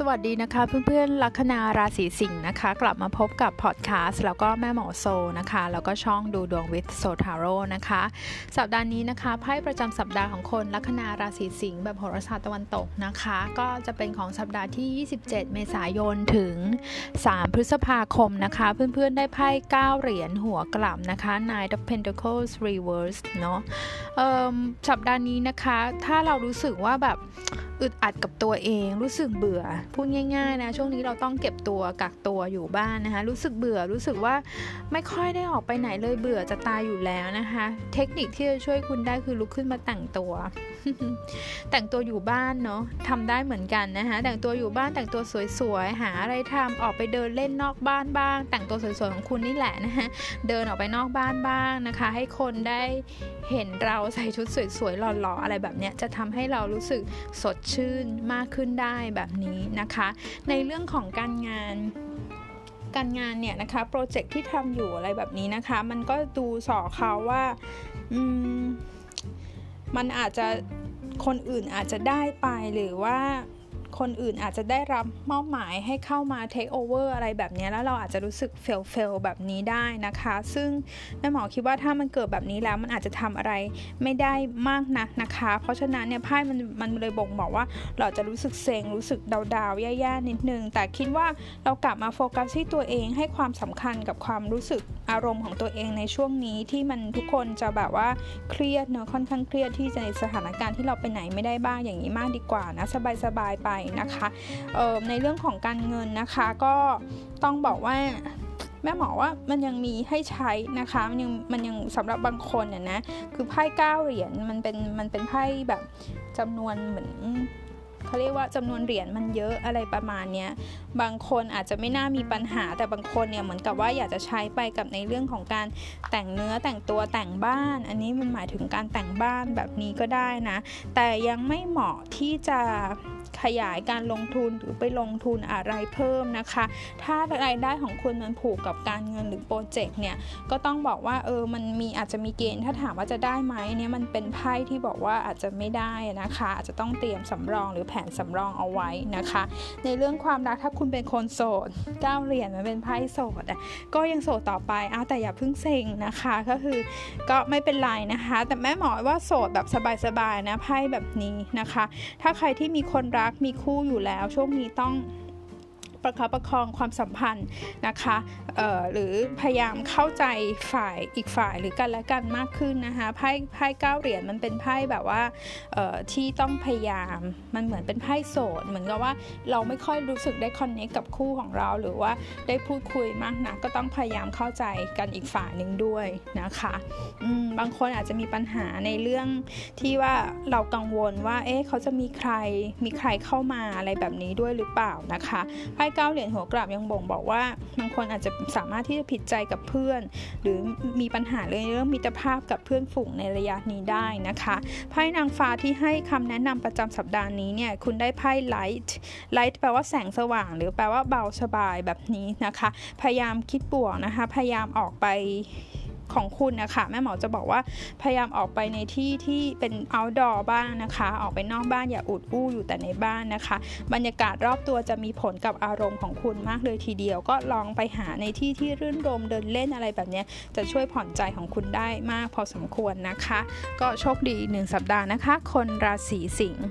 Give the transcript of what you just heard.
สวัสดีนะคะเพื่อนๆลัคนาราศีสิงห์นะคะ กลับมาพบกับพอดแคสต์แล้วก็แม่หมอโซนะคะ แล้วก็ช่องดูดวงวิทโซทาโร่นะคะ สัปดาห์นี้นะคะไพ่ประจำสัปดาห์ของคนลัคนาราศีสิงห์แบบโหราศาสตร์ตะวันตกนะคะ ก็จะเป็นของสัปดาห์ที่ 27 เมษายนถึง 3 พฤษภาคมนะคะ เพื่อนๆได้ไพ่9เหรียญหัวกลับนะคะ Nine of Pentacles Reverse เนาะสัปดาห์นี้นะคะ ถ้าเรารู้สึกว่าแบบอึดอัดกับตัวเองรู้สึกเบื่อพูดง่ายๆนะช่วงนี้เราต้องเก็บตัวกักตัวอยู่บ้านนะคะ รู้สึกเบื่อรู้สึกว่าไม่ค่อยได้ออกไปไหนเลยเบื่อจะตายอยู่แล้วนะคะ เทคนิคที่จะช่วยคุณได้คือลุกขึ้นมาแต่งตัว แต่งตัวอยู่บ้านเนาะทำได้เหมือนกันนะคะ แต่งตัวอยู่บ้านแต่งตัวสวยๆหาอะไรทำออกไปเดินเล่นนอกบ้านบ้าง แต่งตัวสวยๆของคุณนี่แหละนะคะเดินออกไปนอกบ้านบ้างนะคะ ให้คนได้เห็นเราใส่ชุดสวยๆหล่อๆอะไรแบบเนี้ยจะทำให้เรารู้สึกสดชื่นมากขึ้นได้แบบนี้นะคะ ในเรื่องของการงานการงานเนี่ยนะคะ project ที่ทำอยู่อะไรแบบนี้นะคะ มันก็ดูส่อเค้าว่าอืมมันอาจจะคนอื่นอาจจะได้ไปหรือว่า คนอื่นอาจจะได้รับมอบหมายให้เข้ามา take over อะไรแบบนี้แล้วเราอาจจะรู้สึก fail fail แบบนี้ได้นะคะ ซึ่งแม่หมอคิดว่าถ้ามันเกิดแบบนี้แล้วมันอาจจะทำอะไรไม่ได้มากนักนะคะ เพราะฉะนั้นเนี่ยไพ่มันมันเลยบ่งบอกว่าเราจะรู้สึกเซ็งรู้สึกดาวๆแย่ๆนิดนึง แต่คิดว่าเรากลับมาโฟกัสที่ตัวเองให้ความสำคัญกับความรู้สึกอารมณ์ของตัวเองในช่วงนี้ที่มันทุกคนจะแบบว่าเครียดเนอะค่อนข้างเครียดที่จะในสถานการณ์ที่เราไปไหนไม่ได้บ้างอย่างนี้มากดีกว่านะสบายๆไปนะคะในเรื่องของการเงินนะคะก็ต้องบอกว่าแม่หมอว่ามันยังมีให้ใช้นะคะ มันยังมันยังสำหรับบางคนเนี่ยนะ คือไพ่เก้าเหรียญมันเป็นมันเป็นไพ่แบบจำนวนเหมือน เขาเรียกว่าจำนวนเหรียญมันเยอะอะไรประมาณนี้บางคนอาจจะไม่น่ามีปัญหาแต่บางคนเนี่ยเหมือนกับว่าอยากจะใช้ไปกับในเรื่องของการแต่งเนื้อแต่งตัวแต่งบ้าน อันนี้มันหมายถึงการแต่งบ้านแบบนี้ก็ได้นะ แต่ยังไม่เหมาะที่จะขยายการลงทุนหรือไปลงทุนอะไรเพิ่มนะคะ ถ้ารายได้ของคุณมันผูกกับการเงินหรือโปรเจกต์เนี่ย ก็ต้องบอกว่าเออ มันมีอาจจะมีเกณฑ์ ถ้าถามว่าจะได้ไหมเนี่ย มันเป็นไพ่ที่บอกว่าอาจจะไม่ได้นะคะ อาจจะต้องเตรียมสำรองหรือแผนสำรองเอาไว้นะคะ ในเรื่องความรักถ้าคุณเป็นคนโสดก้าเหรียญมันเป็นไพ่โสดอะก็ยังโสดต่อไปเอาแต่อย่าเพิ่งเซ็งนะคะ ก็คือก็ไม่เป็นไรนะคะ แต่แม่หมอว่าโสดแบบสบายๆนะไพ่แบบนี้นะคะ ถ้าใครที่มีคนรักมีคู่อยู่แล้วช่วงนี้ต้อง ประคับประคองความสัมพันธ์นะคะหรือพยายามเข้าใจฝ่ายอีกฝ่ายหรือกันและกันมากขึ้นนะคะไพ่ไพ่เก้าเหรียญมันเป็นไพ่แบบว่าที่ต้องพยายามมันเหมือนเป็นไพ่โสดเหมือนกับว่าเราไม่ค่อยรู้สึกได้คอนเนคกับคู่ของเรา หรือว่าได้พูดคุยมากนะก็ต้องพยายามเข้าใจกันอีกฝ่ายหนึ่งด้วยนะคะบางคนอาจจะมีปัญหาในเรื่องที่ว่าเรากังวลว่าเอ๊ะเขาจะมีใครมีใครเข้ามาอะไรแบบนี้ด้วยหรือเปล่านะคะไพ่เก้าเหรียญหัวกลับยังบ่งบอกว่าบางคนอาจจะสามารถที่จะผิดใจกับเพื่อน หรือมีปัญหาเรื่องมิตรภาพกับเพื่อนฝูงในระยะนี้ได้นะคะไพ่นางฟ้าที่ให้คำแนะนำประจำสัปดาห์นี้เนี่ยคุณได้ไพ่ Light Light แปลว่าแสงสว่าง หรือแปลว่าเบาสบายแบบนี้นะคะ พยายามคิดบวกนะคะ พยายามออกไป ของคุณนะคะแม่หมอจะบอกว่าพยายามออกไปในที่ที่เป็น outdoor บ้างนะคะ ออกไปนอกบ้านอย่าอุดอู้อยู่แต่ในบ้านนะคะ บรรยากาศรอบตัวจะมีผลกับอารมณ์ของคุณมากเลยทีเดียว ก็ลองไปหาในที่ที่รื่นรมเดินเล่นอะไรแบบนี้จะช่วยผ่อนใจของคุณได้มากพอสมควรนะคะ ก็โชคดีหนึ่งสัปดาห์นะคะ คนราศีสิงห์